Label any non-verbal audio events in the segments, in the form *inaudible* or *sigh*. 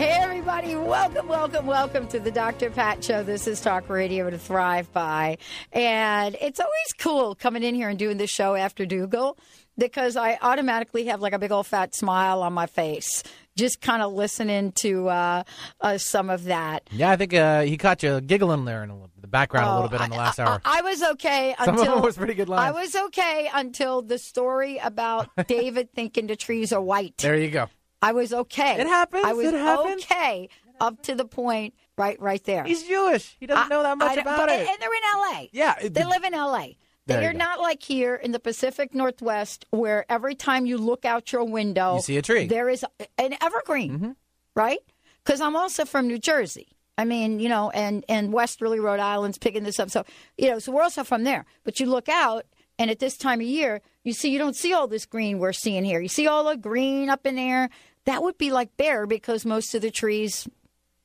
Hey, everybody, welcome, welcome, welcome to the Dr. Pat Show. This is Talk Radio to Thrive By. And it's always cool coming in here and doing this show after Dougal because I automatically have like a big old fat smile on my face. Just kind of listening to uh, uh, some of that. Yeah, I think uh, he caught you giggling there in the background a little bit in the last I, hour. I, I was okay *laughs* Some until of them was pretty good lines. I was okay until the story about *laughs* David thinking the trees are white. there you go. I was okay. It happens. I was It happens. okay up to the point right right there. He's Jewish. He doesn't know that much I- about it. And they're in L.A. Yeah, it- they live in L.A. They're go. not like here in the Pacific Northwest, where every time you look out your window, You see a tree. Mm-hmm. There is an evergreen, right? Because I'm also from New Jersey. I mean, you know, and and Westerly, Rhode Island's picking this up. So, you know, so we're also from there. But you look out, and at this time of year, you see you don't see all this green we're seeing here. You see all the green up in there. That would be like bare because most of the trees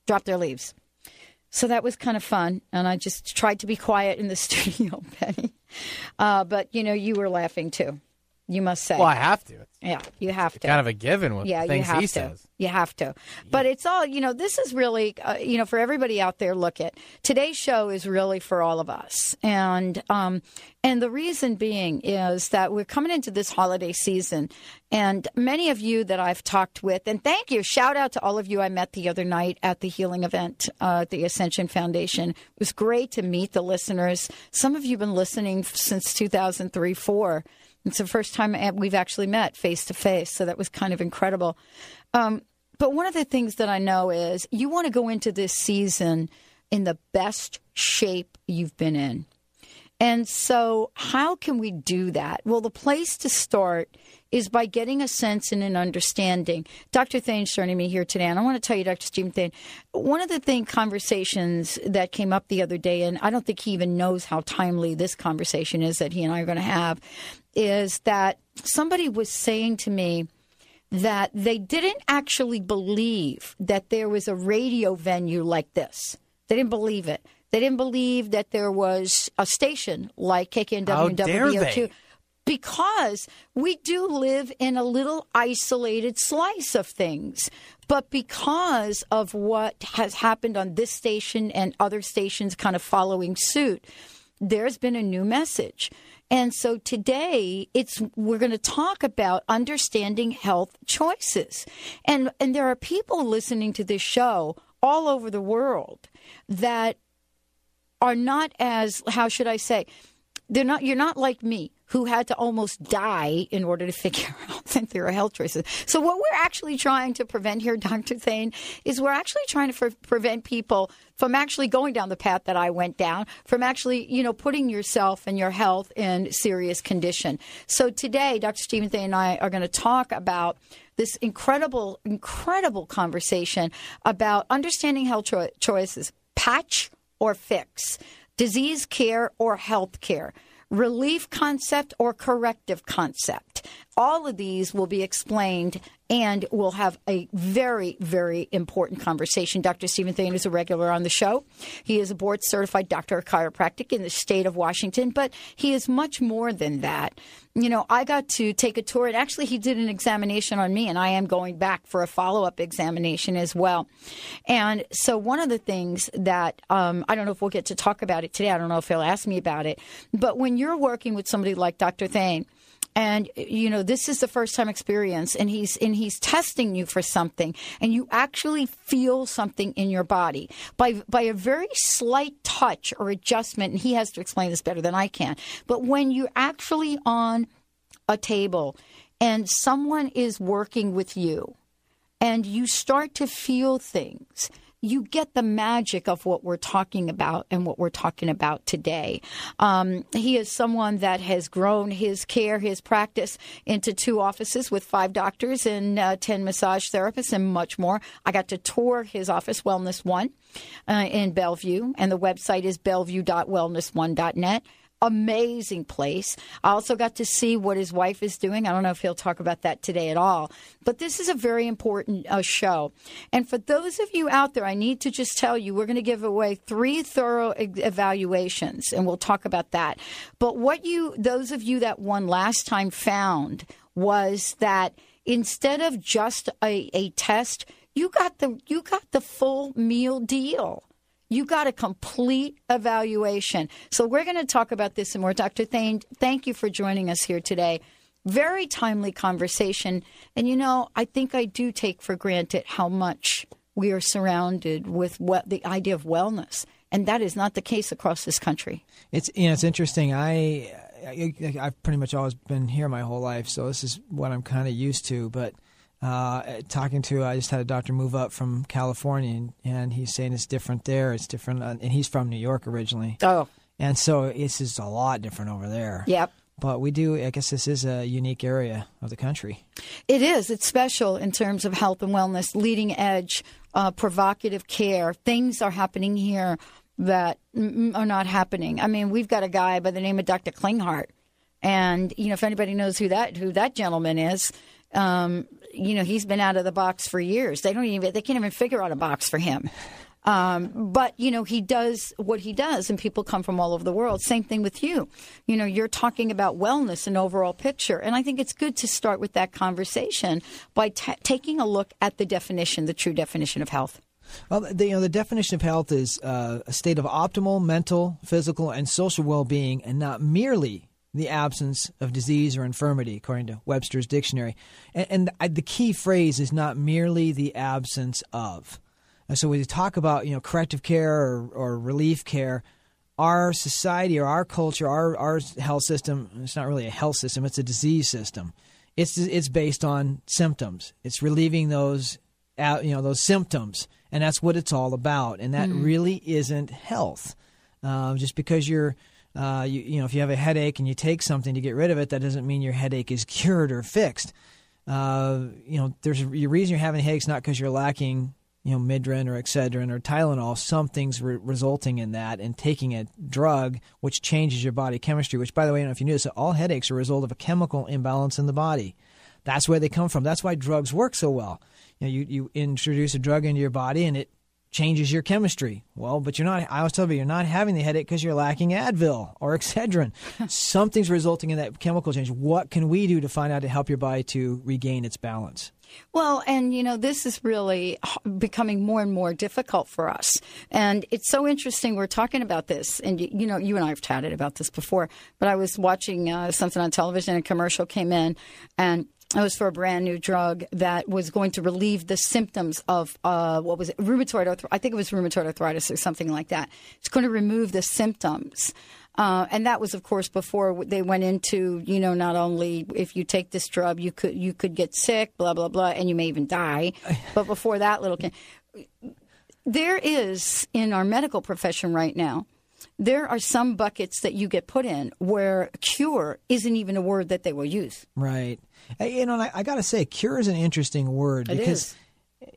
drop their leaves. So that was kind of fun, and I just tried to be quiet in the *laughs* studio, Penny. Uh, but you know, you were laughing too. You must say, well, I have to. It's yeah, you have to kind of a given with yeah, the you things have he to. says. You have to. But it's all, you know, this is really, uh, you know, for everybody out there, look at today's show is really for all of us. And, um, and the reason being is that we're coming into this holiday season and many of you that I've talked with, and thank you, shout out to all of you I met the other night at the healing event, uh, at the Ascension Foundation. It was great to meet the listeners. Some of you have been listening since 2003, four. It's the first time we've actually met face to face, so that was kind of incredible. Um, but one of the things that I know is you want to go into this season in the best shape you've been in. And so, how can we do that? Well, the place to start is by getting a sense and an understanding. Dr. Thain's joining me here today, and I want to tell you, Dr. Steven Thain, one of the thing conversations that came up the other day, and I don't think he even knows how timely this conversation is that he and I are going to have, is that somebody was saying to me, that they didn't actually believe that there was a radio venue like this. They didn't believe it. They didn't believe that there was a station like KKNW How and dare WBO2 because we do live in a little isolated slice of things. But because of what has happened on this station and other stations kind of following suit, there's been a new message. And so today it's we're going to talk about understanding health choices. And and there are people listening to this show all over the world that are not as how should I say they're not you're not like me who had to almost die in order to figure *laughs* out are health choices. So what we're actually trying to prevent here, *laughs* Dr. Thain, is we're actually trying to pre- prevent people from actually going down the path that I went down, from actually, you know, putting yourself and your health in serious condition. So today, Dr. Steven Thain and I are going to talk about this incredible, incredible conversation about understanding health cho- choices, patch or fix, disease care or health care relief concept or corrective concept. All of these will be explained and we'll have a very, very important conversation. Dr. Steven Thain is a regular on the show. He is a board certified doctor of chiropractic in the state of Washington, but he is much more than that. You know, I got to take a tour, and actually, he did an examination on me, and I am going back for a follow up examination as well. And so, one of the things that um, I don't know if we'll get to talk about it today, I don't know if he'll ask me about it, but when you're working with somebody like Dr. Thain, and you know this is the first time experience and he's and he's testing you for something and you actually feel something in your body. By by a very slight touch or adjustment and he has to explain this better than I can but when you're actually on a table and someone is working with you and you start to feel things you get the magic of what we're talking about and what we're talking about today. Um, he is someone that has grown his care, his practice into two offices with five doctors and uh, 10 massage therapists and much more. I got to tour his office, Wellness One, uh, in Bellevue, and the website is bellevue.wellness1.net amazing place. I also got to see what his wife is doing. I don't know if he'll talk about that today at all, but this is a very important uh, show. And for those of you out there, I need to just tell you we're going to give away three thorough e- evaluations, and we'll talk about that. But what you, those of you that won last time, found was that instead of just a, a test, you got the you got the full meal deal. You got a complete evaluation. So we're going to talk about this some more. Dr. Thain, thank you for joining us here today. Very timely conversation. And you know, I think I do take for granted how much we are surrounded with what the idea of wellness. And that is not the case across this country. It's you know it's interesting. I, I I've pretty much always been here my whole life, so this is what I'm kind of used to. But uh, talking to, I just had a doctor move up from California, and, and he's saying it's different there. It's different, uh, and he's from New York originally. Oh, and so it's just a lot different over there. Yep. But we do, I guess this is a unique area of the country. It is. It's special in terms of health and wellness, leading edge, uh, provocative care. Things are happening here that are not happening. I mean, we've got a guy by the name of Dr. Klinghardt, And, you know, if anybody knows who that who that gentleman is, um, you know, he's been out of the box for years. They don't even they can't even figure out a box for him. Um, but you know, he does what he does, and people come from all over the world. Same thing with you. You know, you're talking about wellness and overall picture, and I think it's good to start with that conversation by t- taking a look at the definition, the true definition of health. Well, the, you know, the definition of health is uh, a state of optimal mental, physical, and social well-being, and not merely the absence of disease or infirmity, according to Webster's dictionary. And, and the key phrase is not merely the absence of. And so when you talk about you know corrective care or, or relief care, our society or our culture, our our health system, it's not really a health system; it's a disease system. It's it's based on symptoms. It's relieving those you know those symptoms, and that's what it's all about. And that mm. really isn't health. Uh, just because you're uh, you, you, know, if you have a headache and you take something to get rid of it, that doesn't mean your headache is *laughs* cured or fixed. Uh, you know, there's a reason you're having headaches not because you're lacking, you know, Midrin or Excedrin or Tylenol. Something's re- resulting in that, and taking a drug which changes your body chemistry. Which, by the way, I don't know if you knew this, all headaches are a result of a chemical imbalance in the body. That's where they come from. That's why drugs work so well. You know, you, you introduce a drug into your body and it changes your chemistry. Well, but you're not, I always tell you, you're not having the headache because you're lacking Advil or Excedrin. *laughs* Something's resulting in that chemical change. What can we do to find out to help your body to regain its balance? Well, and you know, this is really becoming more and more difficult for us. And it's so interesting. We're talking about this, and you, you know, you and I have chatted about this before, but I was watching uh, something on television, and a commercial came in, and it was for a brand new drug that was going to relieve the symptoms of uh, what was it, rheumatoid arthritis. I think it was rheumatoid arthritis or something like that. It's going to remove the symptoms. Uh, and that was, of course, before they went into, you know, not only if you take this drug, you could you could get sick, blah blah blah, and you may even die. *laughs* but before that little, there is in our medical profession right now there are some buckets that you get put in where cure isn't even a word that they will use. Right. Uh, you know, I, I got to say, cure is an interesting word it because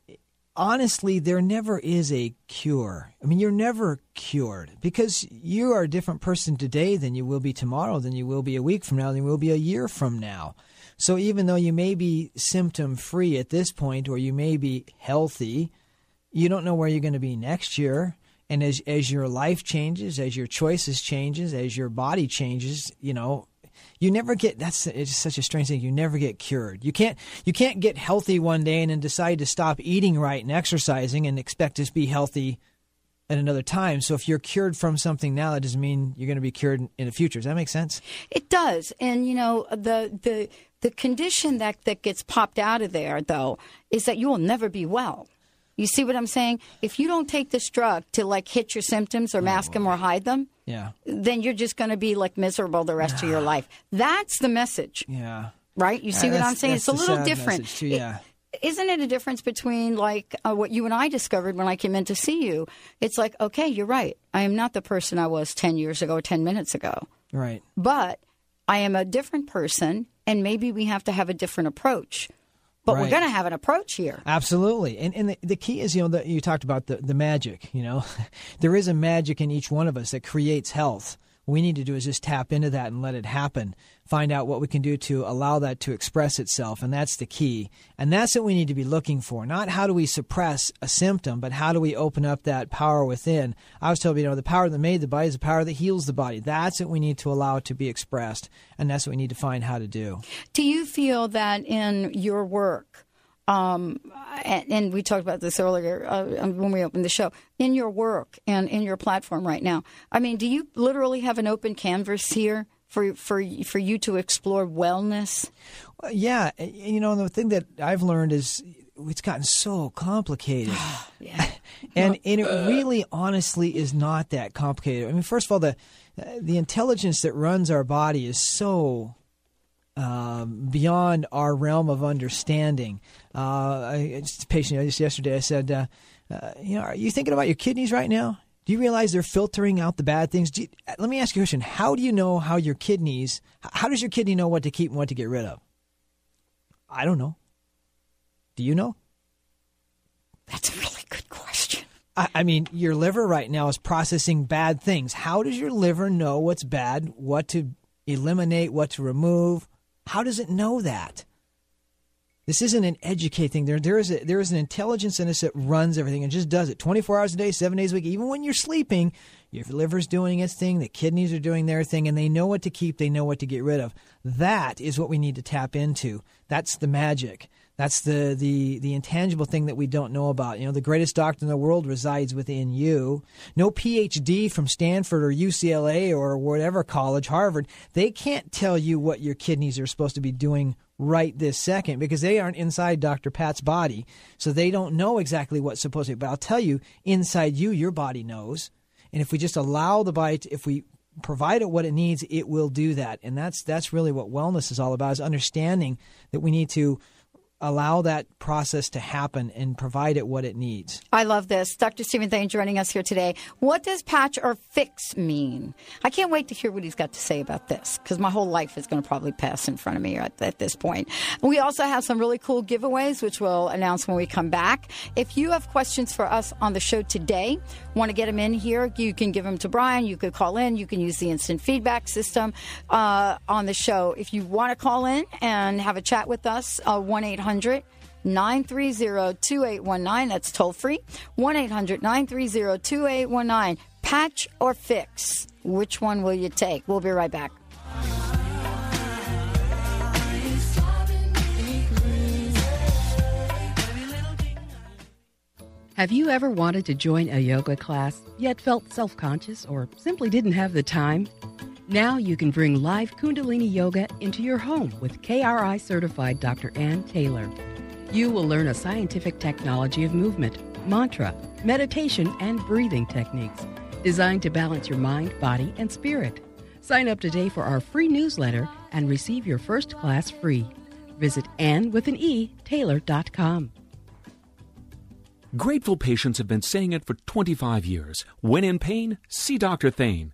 is. honestly, there never is a cure. I mean, you're never cured because you are a different person today than you will be tomorrow, than you will be a week from now, than you will be a year from now. So even though you may be symptom free at this point or you may be healthy, you don't know where you're going to be next year and as as your life changes, as your choices changes, as your body changes, you know, you never get that's it's such a strange thing. You never get cured. You can't you can't get healthy one day and then decide to stop eating right and exercising and expect to be healthy at another time. So if you're cured from something now, that doesn't mean you're going to be cured in the future. Does that make sense? It does. And you know, the the the condition that that gets popped out of there though is that you will never be well. You see what I'm saying? If you don't take this drug to like hit your symptoms or mask oh, them or hide them, yeah, then you're just going to be like miserable the rest of your *sighs* life. That's the message. Yeah. Right? You see what I'm saying? It's a little different. Too, yeah. isn't it a difference between like uh, what you and I discovered when I came in to see you? It's like, okay, you're right. I am not the person I was 10 years ago, 10 minutes ago. Right. But I am a different person, and maybe we have to have a different approach. But Right. we're going to have an approach here. Absolutely. And and the, the key is, you know, that you talked about the, the magic, you know. *laughs* there is a magic in each one of us that creates health. We need to do is just tap into that and let it happen. Find out what we can do to allow that to express itself, and that's the key. And that's what we need to be looking for. Not how do we suppress a symptom, but how do we open up that power within. I was told, you know, the power that made the body is the power that heals the body. That's what we need to allow it to be expressed, and that's what we need to find how to do. Do you feel that in your work, um, and, and we talked about this earlier uh, when we opened the show, in your work and in your platform right now, I mean, do you literally have an open canvas here for for for you to explore wellness? Well, yeah, you know, the thing that I've learned is it's gotten so complicated. *sighs* Yeah. *laughs* and and it really honestly is not that complicated. I mean, first of all, the the intelligence that runs our body is so um, beyond our realm of understanding. Uh, I, patient just yesterday, I said, uh, uh, you know, are you thinking about your kidneys right now? Do you realize they're filtering out the bad things? You, let me ask you a question. How do you know how your kidneys? How does your kidney know what to keep and what to get rid of? I don't know. Do you know? That's a really good question. I, I mean, your liver right now is processing bad things. How does your liver know what's bad, what to eliminate, what to remove? How does it know that? This isn't an educate thing. There, there is a, there is an intelligence in us that runs everything and just does it 24 hours a day, seven days a week. Even when you're sleeping, your liver's doing its thing, the kidneys are doing their thing, and they know what to keep, they know what to get rid of. That is what we need to tap into. That's the magic. That's the, the, the intangible thing that we don't know about. You know, the greatest doctor in the world resides within you. No PhD from Stanford or UCLA or whatever college, Harvard, they can't tell you what your kidneys are supposed to be doing right this second because they aren't inside Dr. Pat's body. So they don't know exactly what's supposed to be. But I'll tell you, inside you, your body knows. And if we just allow the body, if we provide it what it needs, it will do that. And that's that's really what wellness is all about: is understanding that we need to allow that process to happen and provide it what it needs. I love this. Dr. Steven Thain joining us here today. What does patch or fix mean? I can't wait to hear what he's got to say about this because my whole life is going to probably pass in front of me at, at this point. We also have some really cool giveaways, which we'll announce when we come back. If you have questions for us on the show today, want to get them in here, you can give them to Brian. You could call in. You can use the instant feedback system uh, on the show. If you want to call in and have a chat with us, uh, 1 800 930 2819. That's toll free. 1 800 930 2819. Patch or fix? Which one will you take? We'll be right back. Have you ever wanted to join a yoga class, yet felt self conscious or simply didn't have the time? Now you can bring live Kundalini Yoga into your home with KRI certified Dr. Ann Taylor. You will learn a scientific technology of movement, mantra, meditation, and breathing techniques designed to balance your mind, body, and spirit. Sign up today for our free newsletter and receive your first class free. Visit Ann with an E, Taylor.com. Grateful patients have been saying it for 25 years. When in pain, see Dr. Thain.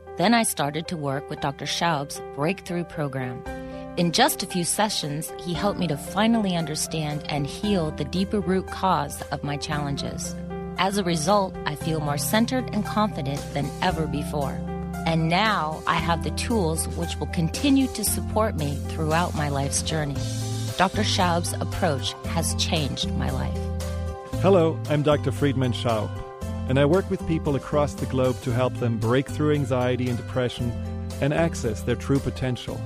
Then I started to work with Dr. Schaub's Breakthrough Program. In just a few sessions, he helped me to finally understand and heal the deeper root cause of my challenges. As a result, I feel more centered and confident than ever before. And now I have the tools which will continue to support me throughout my life's journey. Dr. Schaub's approach has changed my life. Hello, I'm Dr. Friedemann Schaub, and I work with people across the globe to help them break through anxiety and depression and access their true potential.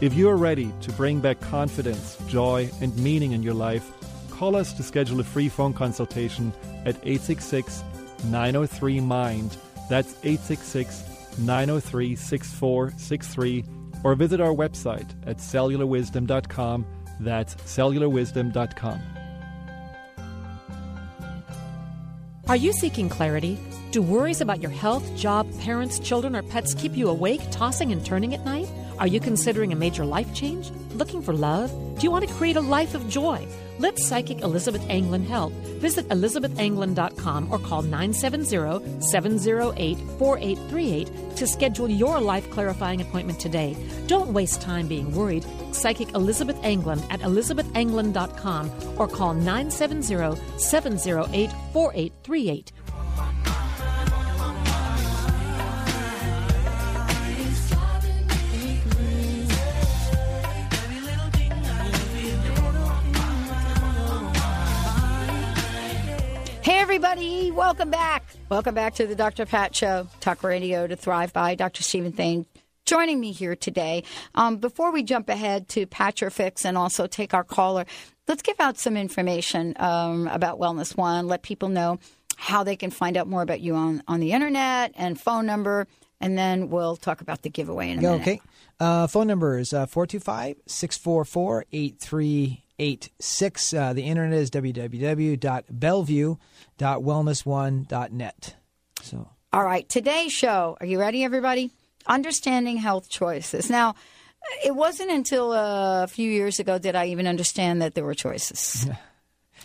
If you are ready to bring back confidence, joy, and meaning in your life, call us to schedule a free phone consultation at 866 903 MIND. That's 866 903 6463. Or visit our website at cellularwisdom.com. That's cellularwisdom.com. Are you seeking clarity? Do worries about your health, job, parents, children, or pets keep you awake, tossing and turning at night? Are you considering a major life change? Looking for love? Do you want to create a life of joy? Let psychic Elizabeth Anglin help. Visit elizabethanglin.com or call 970-708-4838 to schedule your life clarifying appointment today. Don't waste time being worried. Psychic Elizabeth Anglin at elizabethanglin.com or call 970-708-4838. Hey, everybody, welcome back. Welcome back to the Dr. Pat Show, Talk Radio to Thrive by Dr. Steven Thain. Joining me here today. Um, before we jump ahead to Patch or Fix and also take our caller, let's give out some information um, about Wellness One. Let people know how they can find out more about you on, on the internet and phone number, and then we'll talk about the giveaway in a minute. Okay. Uh, phone number is 425 644 8386. The internet is www.bellevue.wellness1.net. So, All right, today's show. Are you ready, everybody? Understanding health choices. Now, it wasn't until a few years ago did I even understand that there were choices.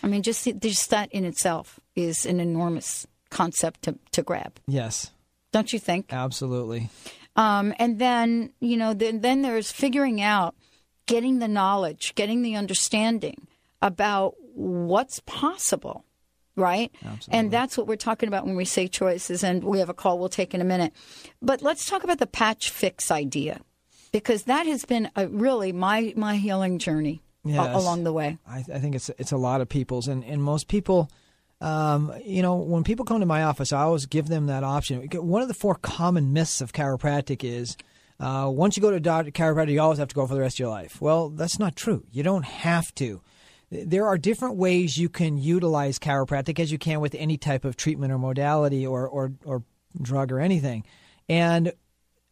I mean, just just that in itself is an enormous concept to, to grab, yes, don't you think? absolutely. Um, and then you know, then then there's figuring out, getting the knowledge, getting the understanding about what's possible, right? Absolutely. And that's what we're talking about when we say choices. And we have a call we'll take in a minute, but let's talk about the patch fix idea, because that has been a, really my my healing journey a- Yes. along the way. I, I think it's it's a lot of people's, and, and most people, um, you know, when people come to my office, I always give them that option. One of the four common myths of chiropractic is uh, once you go to a doctor, chiropractor, you always have to go for the rest of your life. Well, that's not true. You don't have to. There are different ways you can utilize chiropractic as you can with any type of treatment or modality or, or, or drug or anything. And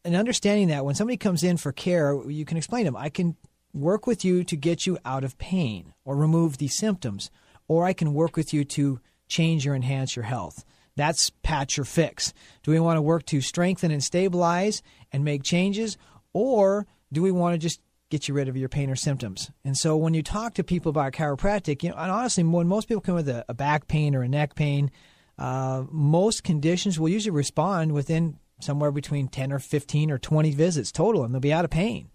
and understanding that when somebody comes in for care, you can explain to them, I can work with you to get you out of pain or remove the symptoms, or I can work with you to change or enhance your health. That's patch or fix. Do we want to work to strengthen and stabilize and make changes, or do we want to just get you rid of your pain or symptoms? And so when you talk to people about chiropractic, you know, and honestly, when most people come with a, a back pain or a neck pain, uh, most conditions will usually respond within somewhere between 10 or 15 or 20 visits total, and they'll be out of pain.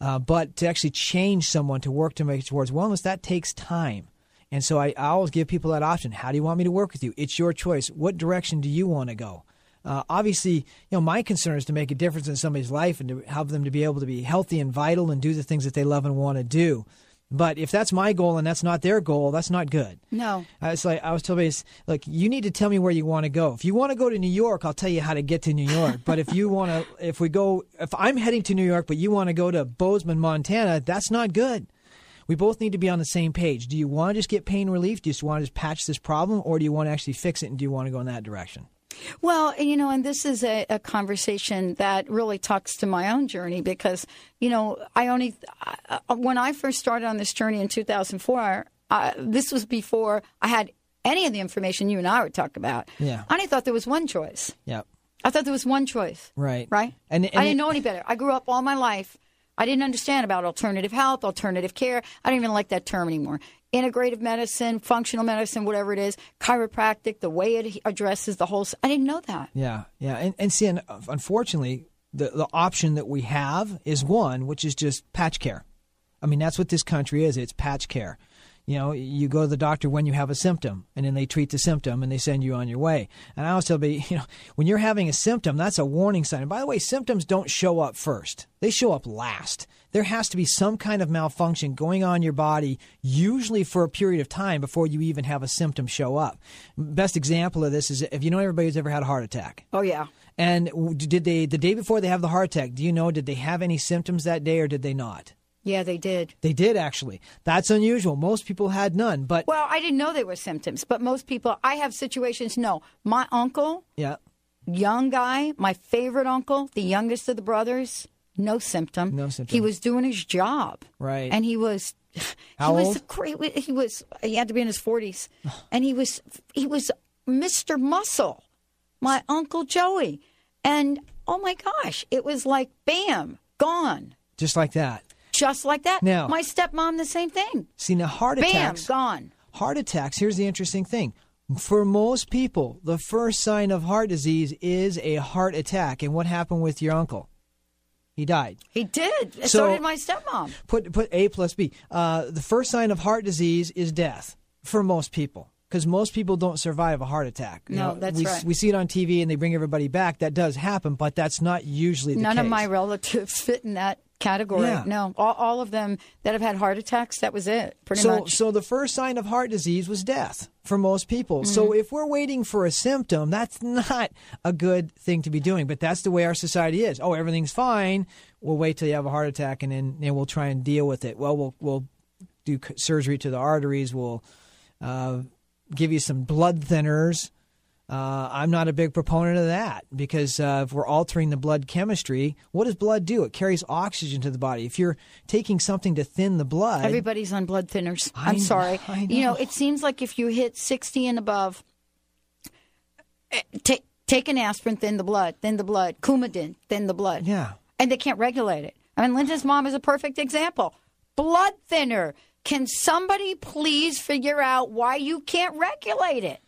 Uh, but to actually change someone to work to make towards wellness, that takes time. And so I, I always give people that option. How do you want me to work with you? It's your choice. What direction do you want to go? Uh, obviously, you know, my concern is to make a difference in somebody's life and to help them to be able to be healthy and vital and do the things that they love and want to do. But if that's my goal and that's not their goal, that's not good. No. Uh, it's like I was telling you, like you need to tell me where you want to go. If you want to go to New York, I'll tell you how to get to New York. but if you want to, if we go, if I'm heading to New York, but you want to go to Bozeman, Montana, that's not good. We both need to be on the same page. Do you want to just get pain relief? Do you just want to just patch this problem, or do you want to actually fix it? And do you want to go in that direction? Well, you know, and this is a, a conversation that really talks to my own journey because, you know, I only, uh, when I first started on this journey in 2004, uh, this was before I had any of the information you and I were talking about. Yeah. I only thought there was one choice. Yeah. I thought there was one choice. Right. Right? And- and I didn't it- know any better. I grew up all my life. I didn't understand about alternative health, alternative care. I don't even like that term anymore. Integrative medicine, functional medicine, whatever it is, chiropractic, the way it addresses the whole. I didn't know that. Yeah, yeah, and and see, and uh, unfortunately, the the option that we have is one, which is just patch care. I mean, that's what this country is. It's patch care. You know, you go to the doctor when you have a symptom, and then they treat the symptom and they send you on your way. And I always tell people, *laughs* you know, when you're having a symptom, that's a warning sign. And by the way, symptoms don't show up first; they show up last. There has to be some kind of malfunction going on in your body, usually for a period of time before you even have a symptom show up. Best example of this is if you know everybody who's ever had a heart attack. Oh yeah. And did they the day before they have the heart attack? Do you know did they have any symptoms that day or did they not? Yeah, they did. They did actually. That's unusual. Most people had none, but Well, I didn't know they were symptoms, but most people, I have situations, no. My uncle, yeah. young guy, my favorite uncle, the youngest of the brothers, no symptom. No symptom. He was doing his job. Right. And he was How he was old? great he was he had to be in his 40s. *sighs* and he was he was Mr. Muscle. My uncle Joey. And oh my gosh, it was like bam, gone. Just like that. Just like that. Now- my stepmom the same thing. See now heart Bam, attacks gone. heart attacks, here's the interesting thing. For most people, the first sign of heart disease is a heart attack. And what happened with your uncle? He died. He did. So, So- did my stepmom. Put put A plus B. Uh, the first sign of heart disease is death for most people. Because most people don't survive a heart attack. You No, know, that's we, right. We see it on TV and they bring everybody back. That does happen, but that's not usually the case. None case. of my relatives *laughs* fit in that category. Yeah. No, all, all of them that have had heart attacks, that was it, pretty so, much. so the first sign of heart disease was death for most people. Mm-hmm. So if we're waiting for a symptom, that's not a good thing to be doing. But that's the way our society is. Oh, everything's fine. We'll wait till you have a heart attack, and then, we'll try and deal with it. Well, we'll we'll do surgery to the arteries. We'll uh, give you some blood thinners. Uh, I'm not a big proponent of that because uh, if we're altering the blood chemistry, what does blood do? It carries oxygen to the body. If you're taking something to thin the blood, Everybody's on blood thinners. I I'm know- sorry. I You know, know. it seems like if you hit 60 and above, eh, take take an aspirin, thin the blood, thin the blood, Coumadin, thin the blood. Yeah. And they can't regulate it. I mean, Linda's mom is a perfect example. Blood thinner. Can somebody please figure out why you can't regulate it?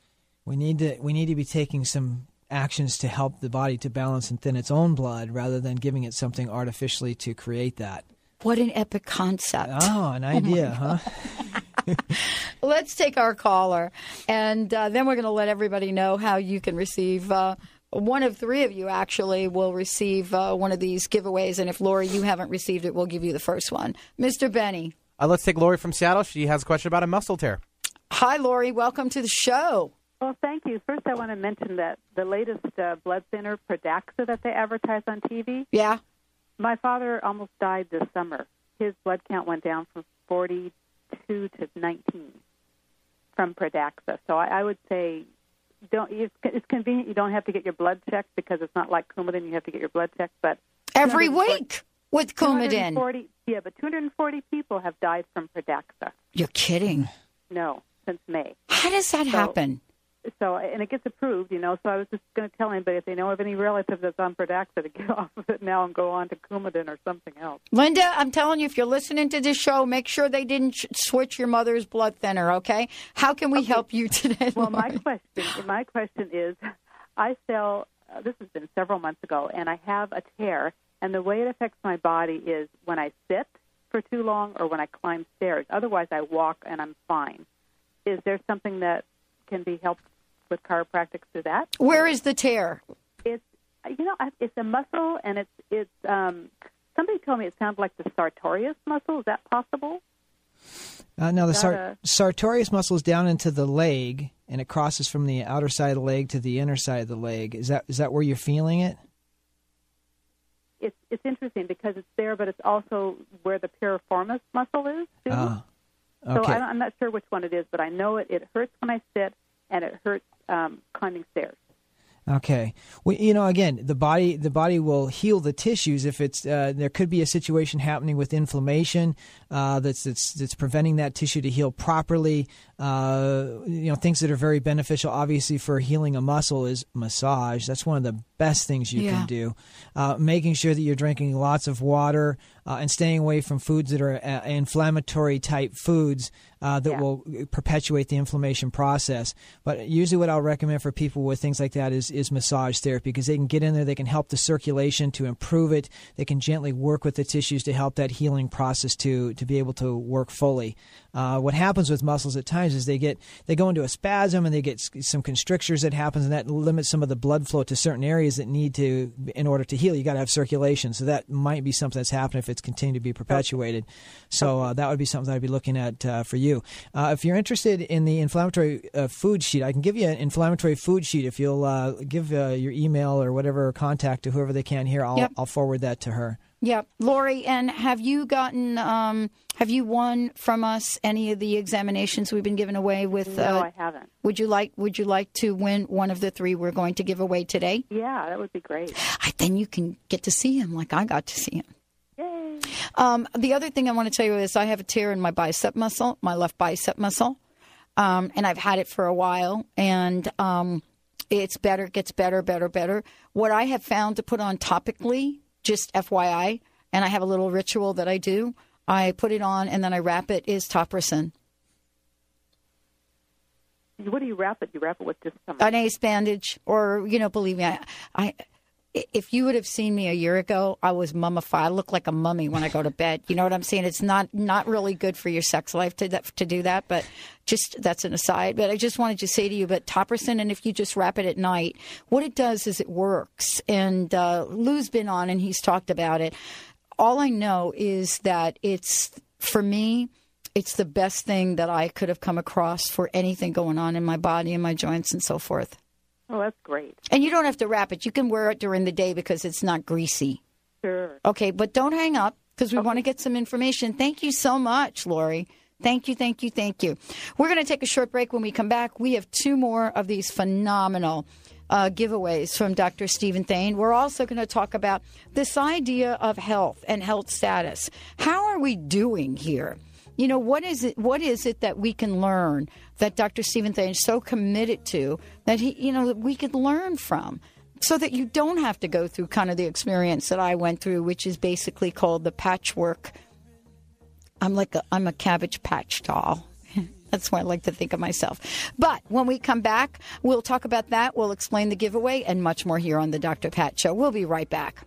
We need to we need to be taking some actions to help the body to balance and thin its own blood rather than giving it something artificially to create that. What an epic concept. Oh, an *laughs* idea, huh? *laughs* Let's take our caller, and uh, then we're going to let everybody know how you can receive. Uh, one of three of you actually will receive uh, one of these giveaways, and if Lori, you haven't received it, we'll give you the first one. Mr. Benny. Uh, let's take Lori from Seattle. She has a question about a muscle tear. Hi, Lori. Welcome to the show. Well, thank you. First, I want to mention that the latest uh, blood thinner, Pradaxa, that they advertise on TV. Yeah. My father almost died this summer. His blood count went down from 42 to 19 from Pradaxa. So I, I would say, don't. It's, it's convenient. You don't have to get your blood checked because it's not like Coumadin. You have to get your blood checked, but Every week with Coumadin. 240 Yeah, but 240 people have died from Pradaxa. You're kidding. No, since May. How does that happen? So, and it gets approved, you know. So I was just going to tell anybody if they know of any relative that's on Pradaxa to get *laughs* off of it now and go on to Coumadin or something else. Linda, I'm telling you, if you're listening to this show, make sure they didn't sh- switch your mother's blood thinner, okay? How can we help you today? Well, my question, my question is, I fell. Uh, this has been several months ago, and I have a tear. And the way it affects my body is when I sit for too long or when I climb stairs. Otherwise, I walk and I'm fine. Is there something that can be helped with chiropractics through that? Where is the tear? it's you know it's a muscle and it's it's um somebody told me it sounds like the sartorius muscle is that possible Uh, now the sar- a- sartorius muscle is down into the leg, and it crosses from the outer side of the leg to the inner side of the leg. Is that is that where you're feeling it? it's it's interesting because it's there but it's also where the piriformis muscle is too Ah, so. I, am not sure which one it is but I know it it hurts when I sit and it hurts um climbing stairs Okay. Well, you know, again, the body the body will heal the tissues if it's uh, there could be a situation happening with inflammation uh, that's that's that's preventing that tissue to heal properly. Uh, you know, things that are very beneficial, obviously, for healing a muscle is massage. That's one of the best things you Yeah. can do. Uh, making sure that you're drinking lots of water uh, and staying away from foods that are uh, inflammatory type foods uh, that Yeah. will perpetuate the inflammation process. But usually, what I'll recommend for people with things like that is is massage therapy because they can get in there, they can help the circulation to improve it, they can gently work with the tissues to help that healing process to to be able to work fully. Uh, what happens with muscles at times is they get they go into a spasm and they get some constrictures that happens and that limits some of the blood flow to certain areas that need to in order to heal. You got to have circulation, so that might be something that's happening if benefits continue to be perpetuated. So uh, that would be something that I'd be looking at uh, for you. Uh, if you're interested in the inflammatory uh, food sheet, I can give you an inflammatory food sheet. If you'll uh, give uh, your email or whatever contact to whoever they can here, I'll, Yep. I'll forward that to her. Yeah, Lori, and have you gotten? Um, have you won from us any of the examinations we've been giving away with? No, uh, I haven't. Would you like? Would you like to win one of the three we're going to give away today? Yeah, that would be great. I, then you can get to see him, like I got to see him. Um, the other thing I want to tell you is I have a tear in my bicep muscle, my left bicep muscle, um, and I've had it for a while, and um, it's better, gets better, better, better. What I have found to put on topically, just FYI, and I have a little ritual that I do. I put it on and then I wrap it. Is topricin. What do you wrap it? You wrap it with just some. an ace bandage, or you know, believe me, I, I, if you would have seen me a year ago, I was mummified. I look like a mummy when I go to bed. You know what I'm saying? It's not not really good for your sex life to that, to do that, but just that's an aside. But I just wanted to say to you, but topricin, and if you just wrap it at night, what it does is it works. And uh, Lou's been on, and he's talked about it. All I know is that it's for me it's the best thing that I could have come across for anything going on in my body and my joints and so forth. Oh, that's great. And you don't have to wrap it. You can wear it during the day because it's not greasy. Sure. Okay, but don't hang up because we want to get some information. Thank you so much, Lori. Thank you, thank you, thank you. We're going to take a short break. When we come back, we have two more of these phenomenal uh, giveaways from Dr. Steven Thain. We're also going to talk about this idea of health and health status. How are we doing here? You know, what is it? What is it that we can learn that Dr. Steven Thain is so committed to that he, you know, that we could learn from? so that you don't have to go through kind of the experience that I went through, which is basically called the patchwork. I'm like a, I'm a cabbage patch doll. *laughs* That's what I like to think of myself. But when we come back, we'll talk about that. We'll explain the giveaway and much more here on the Dr. Pat Show. We'll be right back.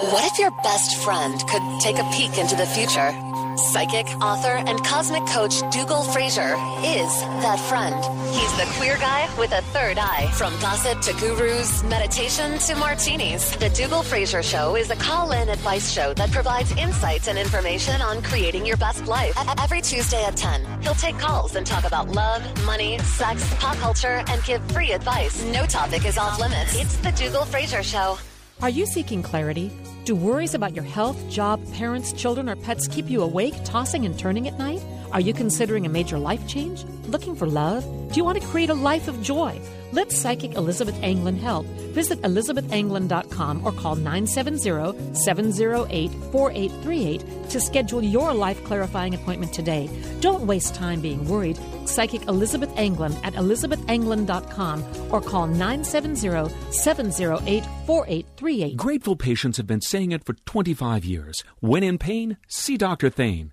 What if your best friend could take a peek into the future? Psychic, author, and cosmic coach Dougal Fraser is that friend. He's the queer guy with a third eye. From gossip to gurus, meditation to martinis, the Dougal Fraser Show is a call-in advice show that provides insights and information on creating your best life. Every Tuesday at 10, he'll take calls and talk about love, money, sex, pop culture, and give free advice. No topic is off limits. It's the Dougal Fraser Show. Are you seeking clarity? Do worries about your health, job, parents, children, or pets keep you awake, tossing and turning at night? Are you considering a major life change? Looking for love? Do you want to create a life of joy? Let psychic Elizabeth Anglin help. Visit elizabethanglin.com or call 970-708-4838 to schedule your life clarifying appointment today. Don't waste time being worried. Psychic Elizabeth Anglin at elizabethanglin.com or call 970-708-4838. Grateful patients have been saying it for 25 years. When in pain, see Dr. Thain.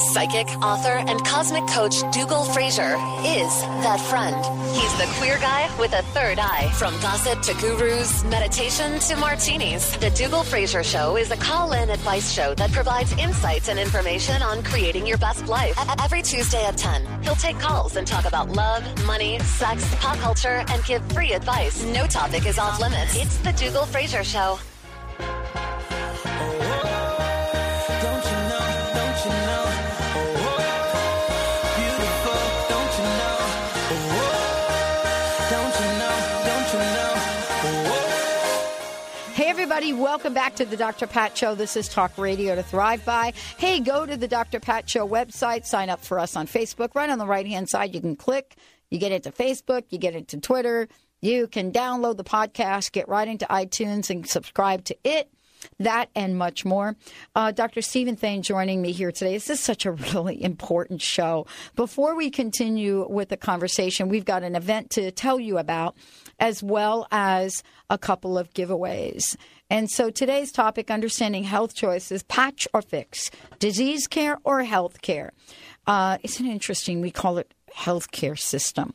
Psychic, author, and cosmic coach Dougal Fraser is that friend. He's the queer guy with a third eye. From gossip to gurus, meditation to martinis, the Dougal Fraser Show is a call-in advice show that provides insights and information on creating your best life. Every Tuesday at 10, he'll take calls and talk about love, money, sex, pop culture, and give free advice. No topic is off limits. It's the Dougal Fraser Show. Don't everybody. Welcome back to the Dr. Pat Show. This is Talk Radio to Thrive By. Hey, go to the Dr. Pat Show website, sign up for us on Facebook. Right on the right hand side, you can click. You get into Facebook, you get into Twitter. You can download the podcast, get right into iTunes and subscribe to it. That and much more. Uh, Dr. Steven Thain joining me here today. This is such a *laughs* really important show. Before we continue with the conversation, we've got an event to tell you about, as well as a couple of giveaways. And so today's topic, understanding health choices, patch or fix, disease care or health care. Uh, isn't interesting? We call it healthcare system.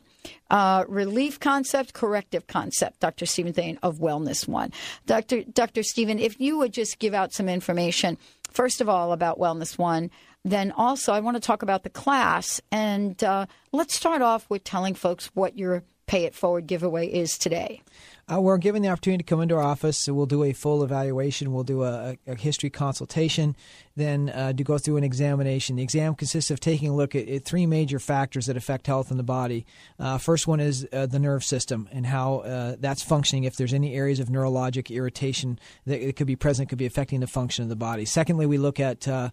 Uh, relief concept, corrective concept, Dr. Steven Thain of Wellness One. Dr. Dr. Stephen, if you would just give out some information, first of all, about Wellness One, then also I want to talk about the class. And uh, let's start off with telling folks what your Pay It Forward giveaway is today. Uh, we're given the opportunity to come into our office. So we'll do a full evaluation. We'll do a, a history consultation, then uh, to go through an examination. The exam consists of taking a look at, at three major factors that affect health in the body. Uh, first one is uh, the nerve system and how uh, that's functioning. If there's any areas of neurologic irritation that could be present, could be affecting the function of the body. Secondly, we look at uh,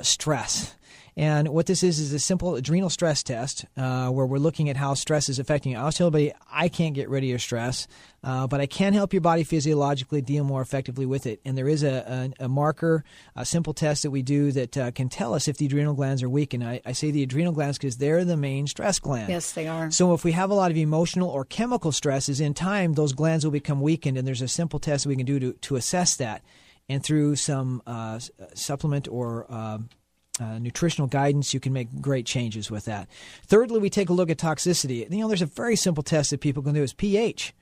stress. And what this is is a simple adrenal stress test uh, where we're looking at how stress is affecting you. I was telling everybody I can't get rid of your stress, uh, but I can help your body physiologically deal more effectively with it. And there is a, a, a marker, a simple test that we do that uh, can tell us if the adrenal glands are weak. And I, I say the adrenal glands because they're the main stress gland. Yes, they are. So if we have a lot of emotional or chemical stresses in time, those glands will become weakened. And there's a simple test we can do to, to assess that. And through some uh, supplement or uh, nutritional guidance, you can make great changes with that. Thirdly, we take a look at toxicity. You know, there's a very simple test that people can do is pH.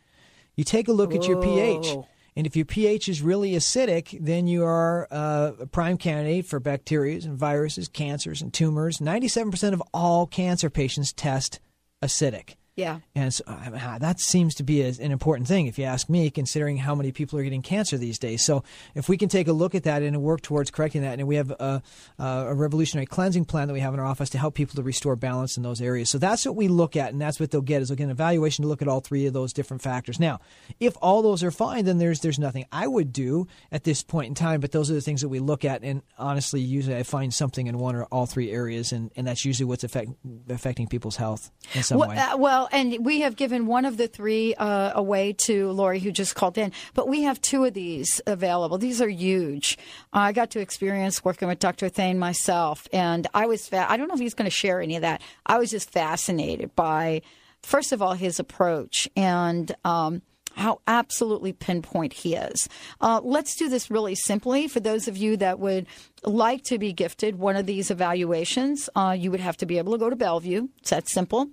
You take a look at your pH. And if your pH is really acidic, then you are uh, a prime candidate for bacteria and viruses, cancers, and tumors. 97% of all cancer patients test acidic. Yeah. And so, uh, that seems to be a, an important thing, if you ask me, considering how many people are getting cancer these days. So, if we can take a look at that and work towards correcting that, and we have a, a revolutionary cleansing plan that we have in our office to help people to restore balance in those areas. So, that's what we look at, and that's what they'll get is they'll get an evaluation to look at all three of those different factors. Now, if all those are fine, then there's there's nothing I would do at this point in time, but those are the things that we look at, and honestly, usually I find something in one or all three areas, and, and that's usually what's affect, affecting people's health in some well, way. Uh, well, and we have given one of the three uh, away to Lori, who just called in, but we have two of these available. These are huge. I got to experience working with Dr. Thain myself, and I was, fa- I don't know if he's going to share any of that. I was just fascinated by, first of all, his approach and, um, how absolutely pinpoint he is. Uh, let's do this really simply. For those of you that would like to be gifted one of these evaluations, uh, you would have to be able to go to Bellevue. It's that simple.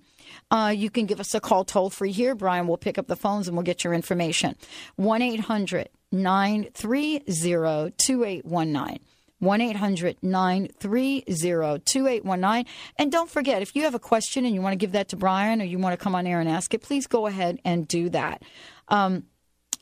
Uh, you can give us a call toll free here. Brian will pick up the phones and we'll get your information. 1 800 930 2819. 1 800 930 2819. And don't forget, if you have a question and you want to give that to Brian or you want to come on air and ask it, please go ahead and do that. Um,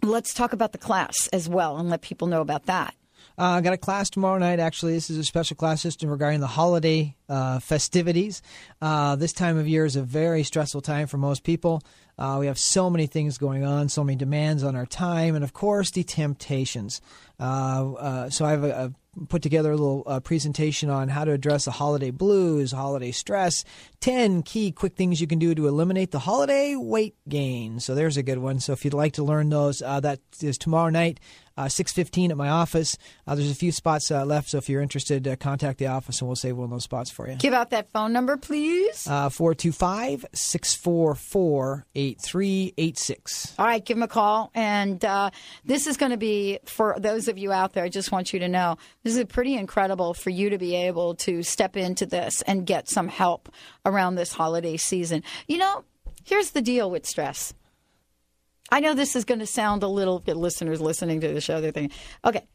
let's talk about the class as well and let people know about that. Uh, I got a class tomorrow night. Actually, this is a special class system regarding the holiday uh, festivities. Uh, this time of year is a very stressful time for most people. Uh, we have so many things going on, so many demands on our time, and of course, the temptations. Uh, uh, so I have a, a put together a little uh, presentation on how to address the holiday blues, holiday stress, 10 key quick things you can do to eliminate the holiday weight gain. So there's a good one. So if you'd like to learn those, uh, that is tomorrow night, uh, 6.15 at my office. Uh, there's a few spots uh, left, so if you're interested, uh, contact the office and we'll save one of those spots for you. Give out that phone number, please. 425-644-8386. All right, give them a call. And uh, this is going to be, for those of you out there, I just want you to know, this is pretty incredible for you to be able to step into this and get some help around this holiday season. You know, here's the deal with stress. I know this is going to sound a little, bit listeners listening to the show, they're thinking, okay,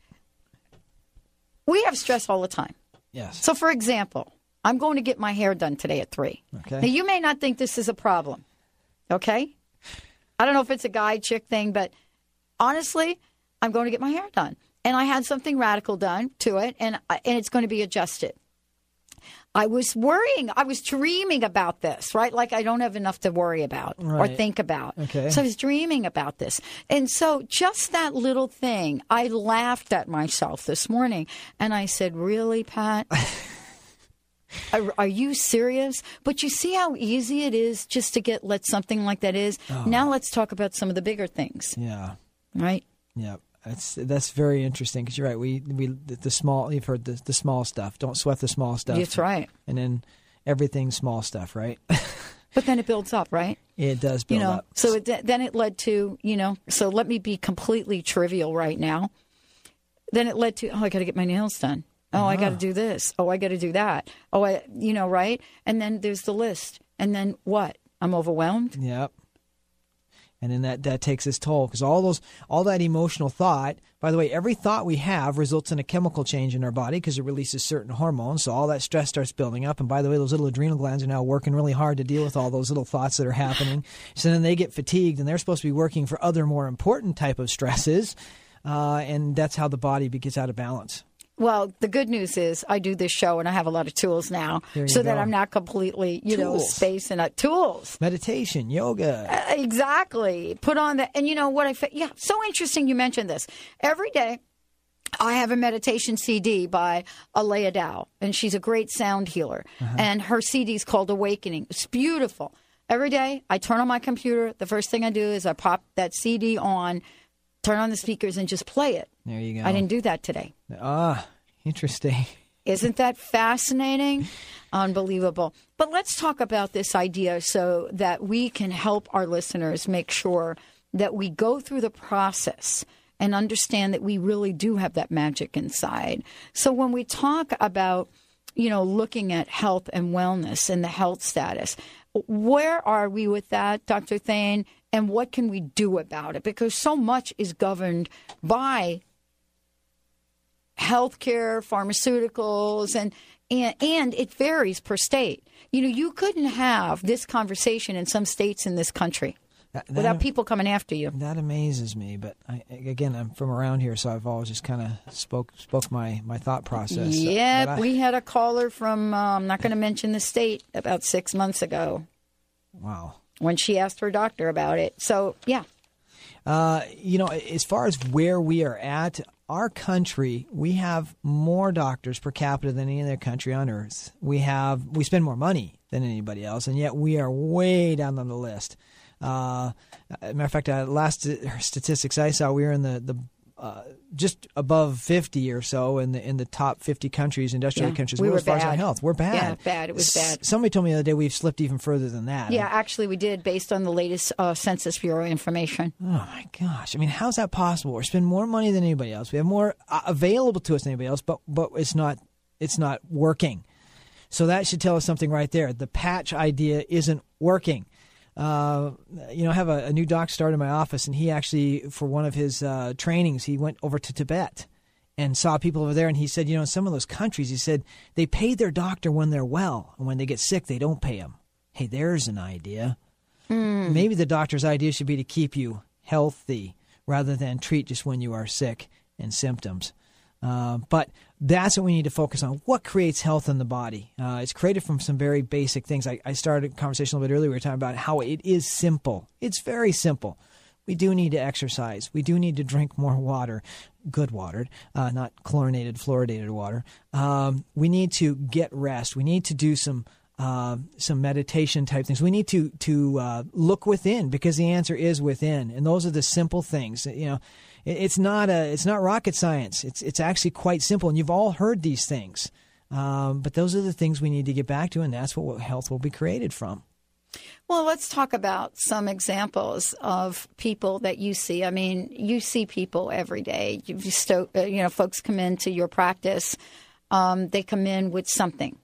we have stress all the time. Yes. So, for example, I'm going to get my hair done today at 3. Okay. Now, you may not think this is a problem, okay? I don't know if it's a guy chick thing, but honestly, I'm going to get my hair done. And I had something radical done to it, and, and it's going to be adjusted. I was worrying. I was dreaming about this, right? Like I don't have enough to worry about or think about. Okay. So I was dreaming about this. And so just that little thing, I laughed at myself this morning and I said, Really, Pat? *laughs* Are, are you serious? But you see how easy it is just to get let something like that is. Oh. Now let's talk about some of the bigger things, Yeah. right? Yeah, that's that's very interesting because you're right. We we the, the small you've heard the the small stuff. Don't sweat the small stuff. That's right. And then everything small stuff, right? *laughs* But then it builds up, right? it does build you know, up. so it, then it led to, you know, so let me be completely trivial right now. Then it led to, oh, I got to get my nails done. Oh, I got to do this. Oh, I got to do that. Oh, I, you know, right? And then there's the list. And then what? I'm overwhelmed. Yep. And then that that takes its toll because all those all that emotional thought. By the way, every thought we have results in a chemical change in our body because it releases certain hormones. So all that stress starts building up. And by the way, those little adrenal glands are now working really hard to deal with all those little thoughts that are happening. *laughs* So then they get fatigued, and they're supposed to be working for other more important type of stresses. Uh, and that's how the body gets out of balance. Well, the good news is I do this show and I have a lot of tools now so that. I'm not completely, you know, Tools. space and uh, tools. Meditation, yoga. Uh, exactly. Put on that. And you know what I, fa- yeah, so interesting you mentioned this. Every day, I have a meditation CD by Alea Dow, and she's a great sound healer. And her CD is called Awakening. It's beautiful. Every day, I turn on my computer. The first thing I do is I pop that CD on, turn on the speakers, and just play it. There you go. I didn't do that today. Ah, interesting. *laughs* Isn't that fascinating? Unbelievable. But let's talk about this idea so that we can help our listeners make sure that we go through the process and understand that we really do have that magic inside. So when we talk about, you know, looking at health and wellness and the health status, where are we with that, Dr. Thain? And what can we do about it? Because so much is governed by healthcare, pharmaceuticals, and, and and it varies per state. You know, you couldn't have this conversation in some states in this country That- that- without people coming after you. That amazes me, but I, again, I'm from around here, so I've always just kind of spoke spoke my, my thought process. Yeah, I- we had a caller from uh, I'm not going to mention the state about six months ago wow. When she asked her doctor about it. So yeah, Uh, you know, as far as where we are at, our country, we have more doctors per capita than any other country on earth. We have we spend more money than anybody else, and yet we are way down on the list. Uh, matter of fact, uh, last statistics I saw, we were in the the uh, just above fifty or so in the in the top fifty countries, industrial Yeah, countries. we were as far as bad. health, we're bad. Yeah, bad. It was S- bad. Somebody told me the other day we've slipped even further than that. yeah. Actually, we did based on the latest uh, Census Bureau information. Oh my gosh! I mean, how's that possible? We spend more money than anybody else. We have more uh, available to us than anybody else, but but it's not it's not working. So that should tell us something right there. The patch idea isn't working. Uh, you know, I have a, a new doc start in my office, and he actually, for one of his uh, trainings, he went over to Tibet and saw people over there. And he said, you know, in some of those countries, he said they pay their doctor when they're well, and when they get sick, they don't pay him. Hey, there's an idea. Maybe the doctor's idea should be to keep you healthy rather than treat just when you are sick and symptoms. Uh, but that's what we need to focus on. What creates health in the body? Uh, it's created from some very basic things. I, I started a conversation a little bit earlier. We were talking about how it is simple. It's very simple. We do need to exercise. We do need to drink more water, good water, uh, not chlorinated, fluoridated water. Um, we need to get rest. We need to do some uh, some meditation type things. We need to to uh, look within because the answer is within, and those are the simple things. You know, it's not a it's not rocket science. It's it's actually quite simple, and you've all heard these things. Um, but those are the things we need to get back to, and that's what health will be created from. Well, let's talk about some examples of people that you see. I mean, you see people every day. You, sto- uh, you know, folks come into your practice. Um, they come in with something,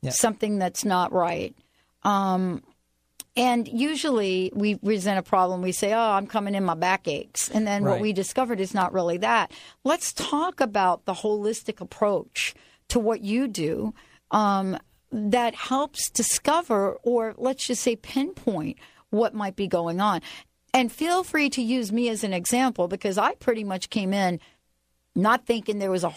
Yeah. something that's not right. Um, and usually we present a problem. We say, "Oh, I'm coming in, my back aches," and then what we discovered is not really that. Let's talk about the holistic approach to what you do. Um, that helps discover, or let's just say pinpoint, what might be going on. And feel free to use me as an example because I pretty much came in not thinking there was a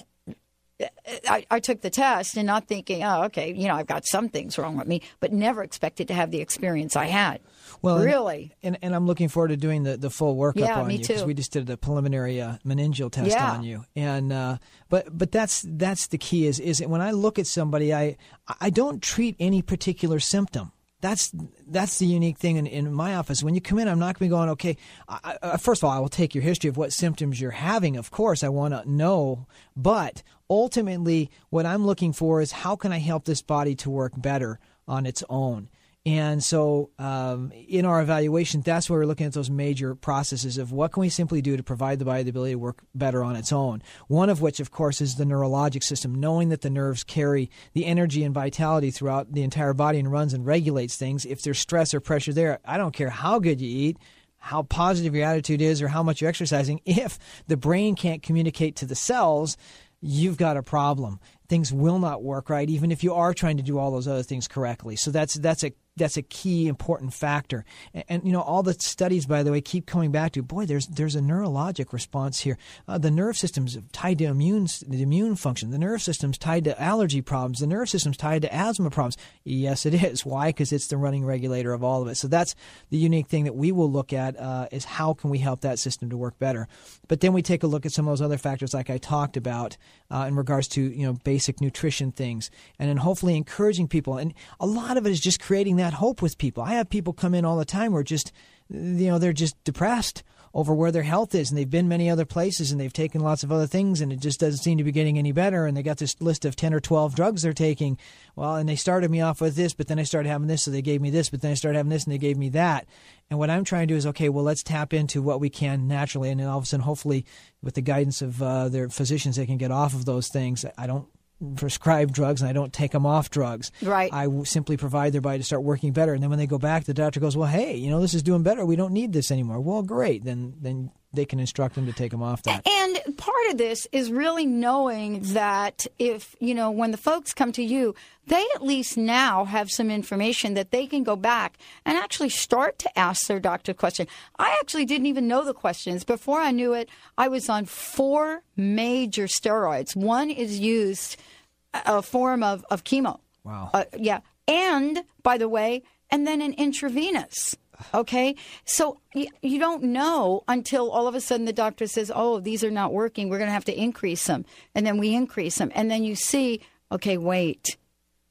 I, I took the test and not thinking, oh, okay, you know, I've got some things wrong with me, but never expected to have the experience I had. Well, really. And, and I'm looking forward to doing the, the full workup Yeah, on you because we just did a preliminary uh, meningeal test Yeah. on you. And uh, but but that's that's the key is is when I look at somebody, I I don't treat any particular symptom. That's that's the unique thing in, in my office. When you come in, I'm not going to be going, okay. I, I, first of all, I will take your history of what symptoms you're having. Of course, I want to know, but ultimately, what I'm looking for is how can I help this body to work better on its own. And so, um, in our evaluation, that's where we're looking at those major processes of what can we simply do to provide the body the ability to work better on its own. One of which, of course, is the neurologic system, knowing that the nerves carry the energy and vitality throughout the entire body and runs and regulates things. If there's stress or pressure there, I don't care how good you eat, how positive your attitude is, or how much you're exercising. If the brain can't communicate to the cells, you've got a problem. Things will not work right, even if you are trying to do all those other things correctly. So that's that's a that's a key important factor. And, and you know, all the studies, by the way, keep coming back to boy. There's there's a neurologic response here. Uh, the nerve system's tied to immune the immune function. The nerve system's tied to allergy problems. The nerve system's tied to asthma problems. Yes, it is. *laughs* Why? Because it's the running regulator of all of it. So that's the unique thing that we will look at uh, is how can we help that system to work better. But then we take a look at some of those other factors, like I talked about, uh, in regards to you know basic nutrition things, and then hopefully encouraging people. And a lot of it is just creating that hope with people. I have people come in all the time who are just you know they're just depressed over where their health is and they've been many other places and they've taken lots of other things and it just doesn't seem to be getting any better and they got this list of 10 or 12 drugs they're taking. Well and they started me off with this but then I started having this so they gave me this but then I started having this and they gave me that. And what I'm trying to do is okay well let's tap into what we can naturally and then all of a sudden hopefully with the guidance of uh, their physicians they can get off of those things. I don't prescribe drugs and I don't take them off drugs. Right. I simply provide their body to start working better. And then when they go back, the doctor goes, "Well, hey, you know, this is doing better. We don't need this anymore." Well, great. Then then they can instruct them to take them off that. And part of this is really knowing that if, you know, when the folks come to you, they at least now have some information that they can go back and actually start to ask their doctor question. I actually didn't even know the questions. Before I knew it, I was on four major steroids. One is used a form of, of chemo. Wow. Uh, yeah. And, by the way, and then an intravenous. Okay. So you, you don't know until all of a sudden the doctor says, oh, these are not working. We're going to have to increase them. And then we increase them. And then you see, okay, wait,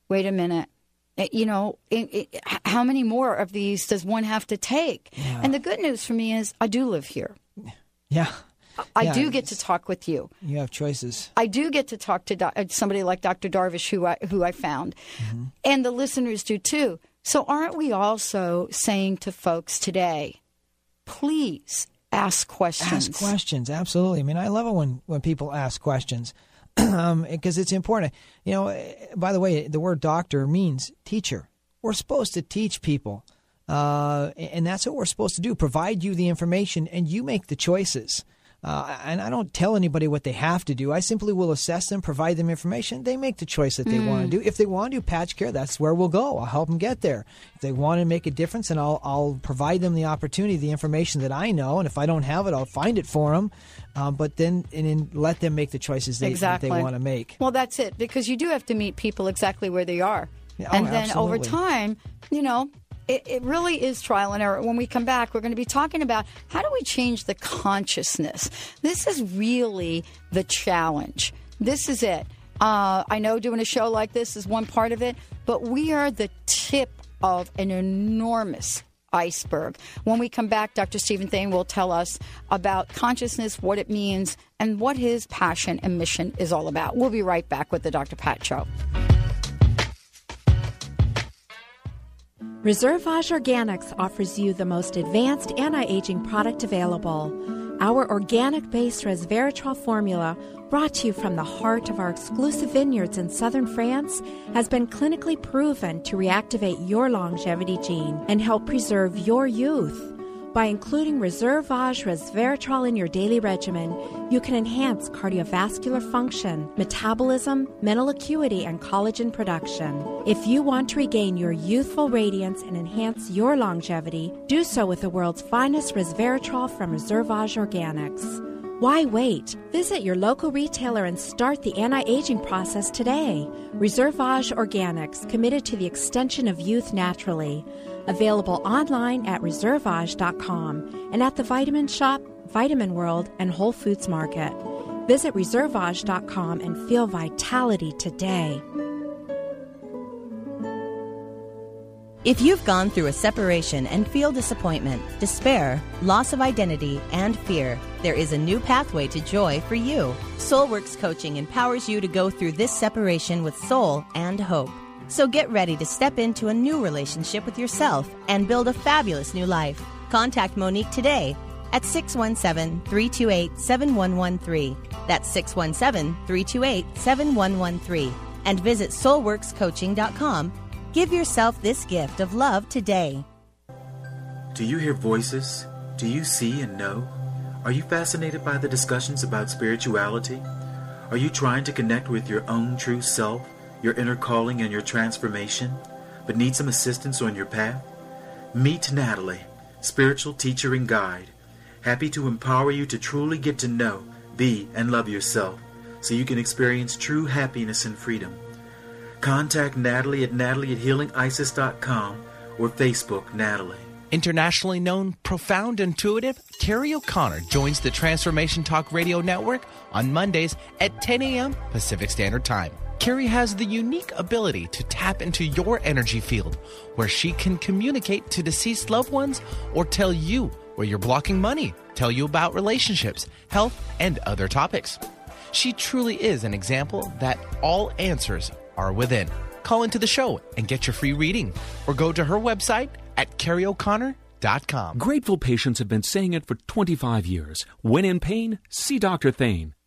wait a minute. Uh, You know, it, it, how many more of these does one have to take? And the good news for me is I do live here. Yeah. I Yeah, do get to talk with you. You have choices. I do get to talk to doc- uh, somebody like Dr. Darvish, who I, who I found, Mm-hmm. and the listeners do too. So, aren't we also saying to folks today, please ask questions? Ask questions, absolutely. I mean, I love it when, when people ask questions *clears throat* because it's important. You know, eh, by the way, the word doctor means teacher. We're supposed to teach people, uh, and that's what we're supposed to do provide you the information, and you make the choices. Uh, and I don't tell anybody what they have to do. I simply will assess them, provide them information. They make the choice that they Mm. want to do. If they want to do patch care, that's where we'll go. I'll help them get there. If they want to make a difference, and I'll I'll provide them the opportunity, the information that I know. And if I don't have it, I'll find it for them. Um, but then and then let them make the choices they, that exactly. they want to make. Well, that's it, because you do have to meet people exactly where they are. Yeah, oh, and then over time, you know, it, it really is trial and error. When we come back, we're going to be talking about how do we change the consciousness. This is really the challenge. This is it. Uh, I know doing a show like this is one part of it, but we are the tip of an enormous iceberg. When we come back, Dr. Steven Thain will tell us about consciousness, what it means, and what his passion and mission is all about. We'll be right back with the Dr. Pat Show. Reservage Organics offers you the most advanced anti aging product available. Our organic based resveratrol formula, brought to you from the heart of our exclusive vineyards in southern France, has been clinically proven to reactivate your longevity gene and help preserve your youth. By including Reservage resveratrol in your daily regimen, you can enhance cardiovascular function, metabolism, mental acuity, and collagen production. If you want to regain your youthful radiance and enhance your longevity, do so with the world's finest resveratrol from Reservage Organics. Why wait? Visit your local retailer and start the anti aging process today. Reservage Organics, committed to the extension of youth naturally. Available online at reservage.com and at the Vitamin Shop, Vitamin World, and Whole Foods Market. Visit reservage.com and feel vitality today. If you've gone through a separation and feel disappointment, despair, loss of identity, and fear, there is a new pathway to joy for you. Soulworks Coaching empowers you to go through this separation with soul and hope. So get ready to step into a new relationship with yourself and build a fabulous new life. Contact Monique today at 617 328 7113. That's 617 328 7113. And visit soulworkscoaching.com Give yourself this gift of love today. Do you hear voices? Do you see and know? Are you fascinated by the discussions about spirituality? Are you trying to connect with your own true self, your inner calling, and your transformation, but need some assistance on your path? Meet Natalie, spiritual teacher and guide, happy to empower you to truly get to know, be, and love yourself so you can experience true happiness and freedom. Contact Natalie at natalie at healingisis.com or Facebook Natalie. Internationally known, profound, intuitive, Carrie O'Connor joins the Transformation Talk Radio Network on Mondays at 10 a.m. Pacific Standard Time. Carrie has the unique ability to tap into your energy field, where she can communicate to deceased loved ones or tell you where you're blocking money, tell you about relationships, health, and other topics. She truly is an example that all answers are within. Call into the show and get your free reading or go to her website at carrieoconnor.com. Grateful patients have been saying it for 25 years. When in pain, see Dr. Thain.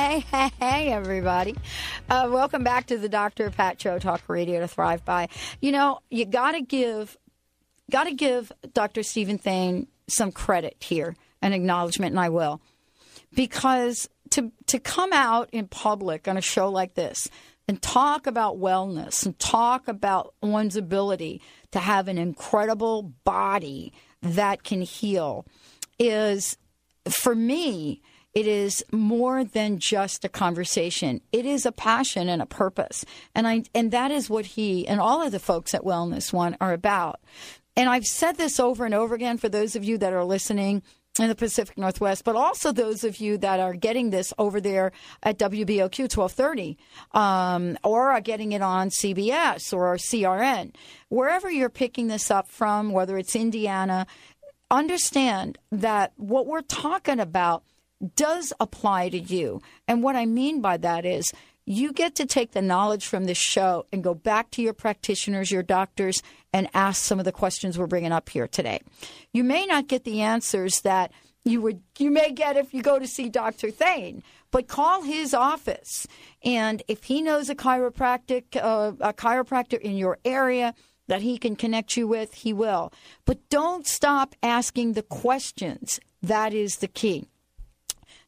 Hey, hey, hey, everybody. Uh, welcome back to the Dr. Pat Show Talk Radio to Thrive By. You know, you got to give got to give Dr. Steven Thain some credit here, an acknowledgement, and I will. Because to, to come out in public on a show like this and talk about wellness and talk about one's ability to have an incredible body that can heal is, for me, it is more than just a conversation. It is a passion and a purpose. And I and that is what he and all of the folks at Wellness One are about. And I've said this over and over again for those of you that are listening in the Pacific Northwest, but also those of you that are getting this over there at WBOQ 1230 um, or are getting it on CBS or CRN, wherever you're picking this up from, whether it's Indiana, understand that what we're talking about does apply to you. And what I mean by that is you get to take the knowledge from this show and go back to your practitioners, your doctors, and ask some of the questions we're bringing up here today. You may not get the answers that you would you may get if you go to see Dr. Thain, but call his office, and if he knows a chiropractic uh, a chiropractor in your area that he can connect you with, he will. But don't stop asking the questions. That is the key.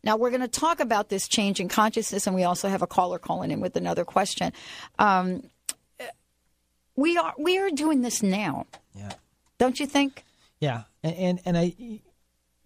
Now, we're going to talk about this change in consciousness, and we also have a caller calling in with another question. Um, we are we are doing this now. Yeah. Don't you think? Yeah, and and, and I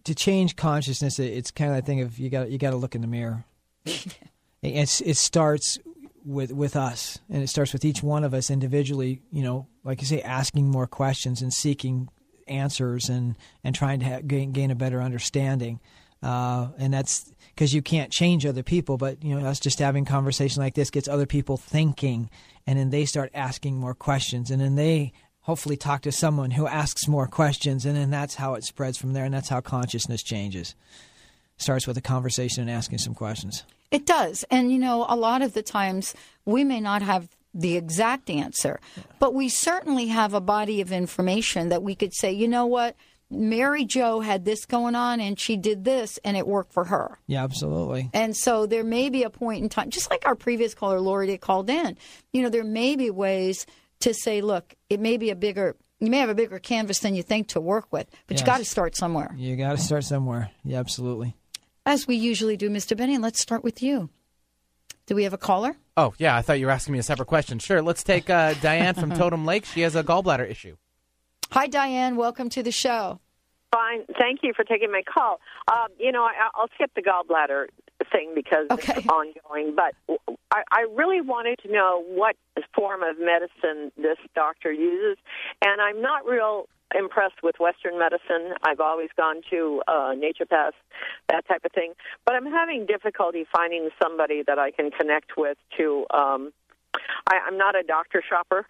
to change consciousness, it's kind of that thing of you got you got to look in the mirror. *laughs* it's it starts with with us, and it starts with each one of us individually. You know, like you say, asking more questions and seeking answers, and and trying to ha- gain gain a better understanding. Uh, and that's because you can't change other people, but you know us just having conversation like this gets other people thinking, and then they start asking more questions, and then they hopefully talk to someone who asks more questions, and then that's how it spreads from there, and that's how consciousness changes. Starts with a conversation and asking some questions. It does, and you know, a lot of the times we may not have the exact answer, but we certainly have a body of information that we could say, you know what, Mary Jo had this going on and she did this and it worked for her. Yeah, absolutely. And so there may be a point in time, just like our previous caller, Lori, that called in, you know, there may be ways to say, look, it may be a bigger, you may have a bigger canvas than you think to work with, but Yes. you got to start somewhere. You got to start somewhere. Yeah, absolutely. As we usually do, Mr. Benny, let's start with you. Do we have a caller? Oh, yeah, I thought you were asking me a separate question. Sure, let's take uh, Diane from *laughs* Totem Lake. She has a gallbladder issue. Hi, Diane. Welcome to the show. Fine. Thank you for taking my call. Um, you know, I, I'll skip the gallbladder thing because it's ongoing, but I, I really wanted to know what form of medicine this doctor uses, and I'm not real impressed with Western medicine. I've always gone to uh, naturopaths, that type of thing, but I'm having difficulty finding somebody that I can connect with. To um, I, I'm not a doctor shopper.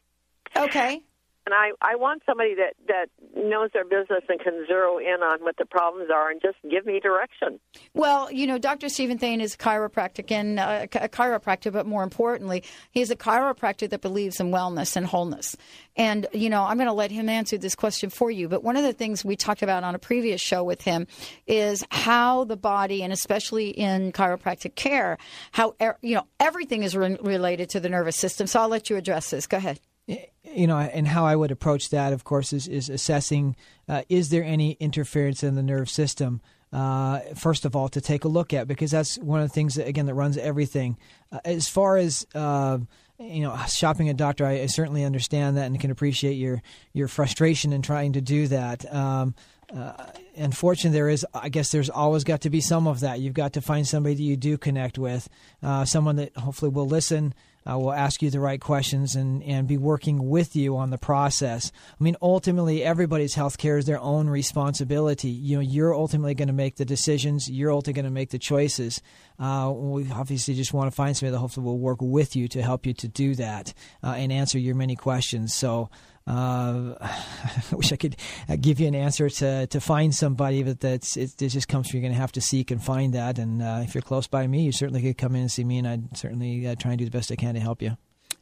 Okay. And I, I want somebody that, that knows their business and can zero in on what the problems are and just give me direction. Well, you know, Dr. Steven Thain is a chiropractic and uh, a chiropractor, but more importantly, he's a chiropractor that believes in wellness and wholeness. And, you know, I'm going to let him answer this question for you. But one of the things we talked about on a previous show with him is how the body, and especially in chiropractic care, how, you know, everything is re- related to the nervous system. So I'll let you address this. Go ahead. You know, and how I would approach that, of course, is, is assessing uh, is there any interference in the nerve system. Uh, first of all, to take a look at because that's one of the things that again that runs everything. Uh, as far as uh, you know, shopping a doctor, I, I certainly understand that and can appreciate your your frustration in trying to do that. Um, uh, unfortunately, there is. I guess there's always got to be some of that. You've got to find somebody that you do connect with, uh, someone that hopefully will listen, uh, will ask you the right questions, and and be working with you on the process. I mean, ultimately, everybody's health care is their own responsibility. You know, you're ultimately going to make the decisions. You're ultimately going to make the choices. Uh, we obviously just want to find somebody that hopefully will work with you to help you to do that uh, and answer your many questions. So. Uh, *sighs* I wish I could uh, give you an answer to, to find somebody, but that's it, it just comes from you're going to have to seek and find that. And uh, if you're close by me, you certainly could come in and see me, and I'd certainly uh, try and do the best I can to help you.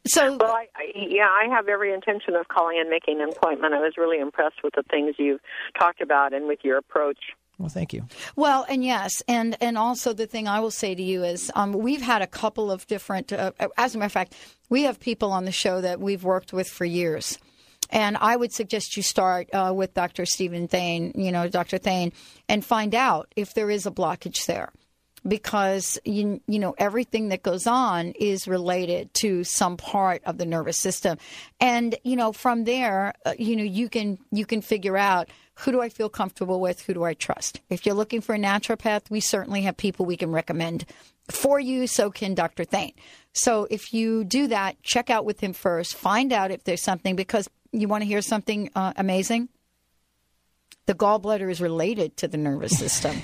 So, well, I, I, yeah, I have every intention of calling and making an appointment. I was really impressed with the things you've talked about and with your approach. Well, thank you. Well, and yes, and and also the thing I will say to you is um, we've had a couple of different. Uh, as a matter of fact, we have people on the show that we've worked with for years. And I would suggest you start uh, with Dr. Steven Thain, you know, Dr. Thain, and find out if there is a blockage there. Because you, you know everything that goes on is related to some part of the nervous system, and you know from there, uh, you know you can you can figure out who do I feel comfortable with, who do I trust. If you're looking for a naturopath, we certainly have people we can recommend for you. So can Dr. Thain. So if you do that, check out with him first. Find out if there's something because you want to hear something uh, amazing? The gallbladder is related to the nervous *laughs* system.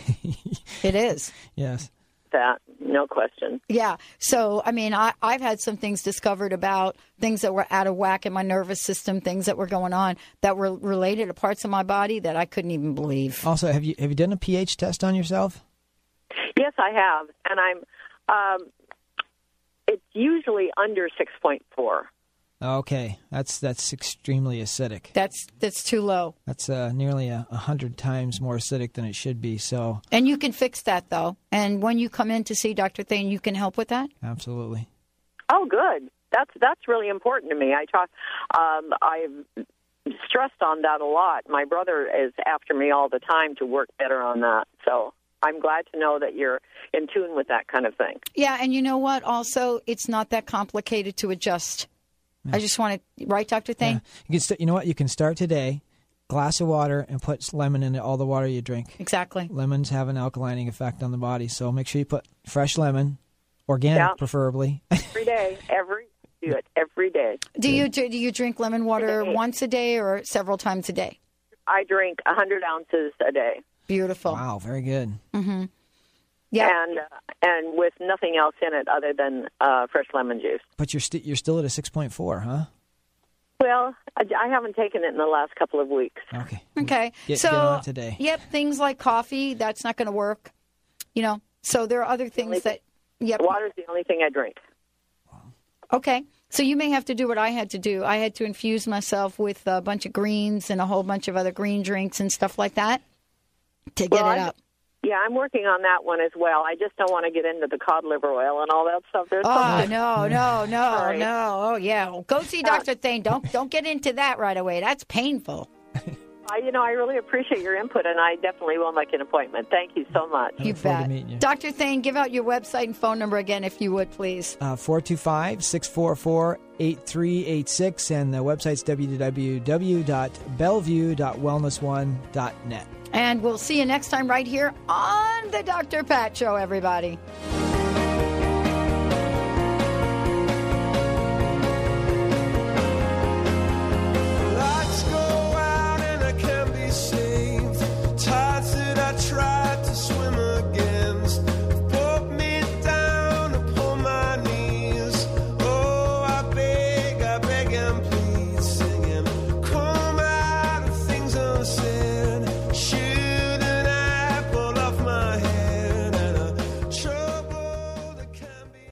it is. Yes. That, no question. Yeah. So, I mean, I, I've had some things discovered about things that were out of whack in my nervous system, things that were going on that were related to parts of my body that I couldn't even believe. Also, have you have you done a pH test on yourself? Yes, I have, and I'm. Um, it's usually under six point four. Okay, that's that's extremely acidic. That's that's too low. That's uh, nearly a, a hundred times more acidic than it should be. So And you can fix that though. And when you come in to see Dr. Thain, you can help with that. absolutely. Oh, good. That's that's really important to me. I talk. Um, I've stressed on that a lot. My brother is after me all the time to work better on that. So I'm glad to know that you're in tune with that kind of thing. Yeah, and you know what? Also, it's not that complicated to adjust. I just want to, right, Dr. Thain? You can st- you know what? You can start today. Glass of water and put lemon in it, all the water you drink. Exactly. Lemons have an alkalining effect on the body, so make sure you put fresh lemon, organic Yeah. preferably. Every day, every do it every day. Do you do you drink lemon water once a day or several times a day? I drink a hundred ounces a day. Beautiful. Wow, very good. Mm-hmm. Yeah, and uh, and with nothing else in it other than uh, fresh lemon juice. But you're st- you're still at a six point four, huh? Well, I, I haven't taken it in the last couple of weeks. Okay. Okay. Get- so get on today. Yep, things like coffee, that's not going to work. You know. So there are other things that yep. Water's the only thing I drink. Okay. So you may have to do what I had to do. I had to infuse myself with a bunch of greens and a whole bunch of other green drinks and stuff like that to get Well, it up. Yeah, I'm working on that one as well. I just don't want to get into the cod liver oil and all that stuff. There's Oh no, *laughs* no, no, Sorry. no! Oh yeah, go see Doctor Thain. Don't don't get into that right away. That's painful. I, you know, I really appreciate your input, and I definitely will make an appointment. Thank you so much. You bet. Doctor Thain, give out your website and phone number again, if you would, please. Uh, 425 644 8386, and the website's www.bellevue.wellness1.net. And we'll see you next time right here on the Dr. Pat Show, everybody.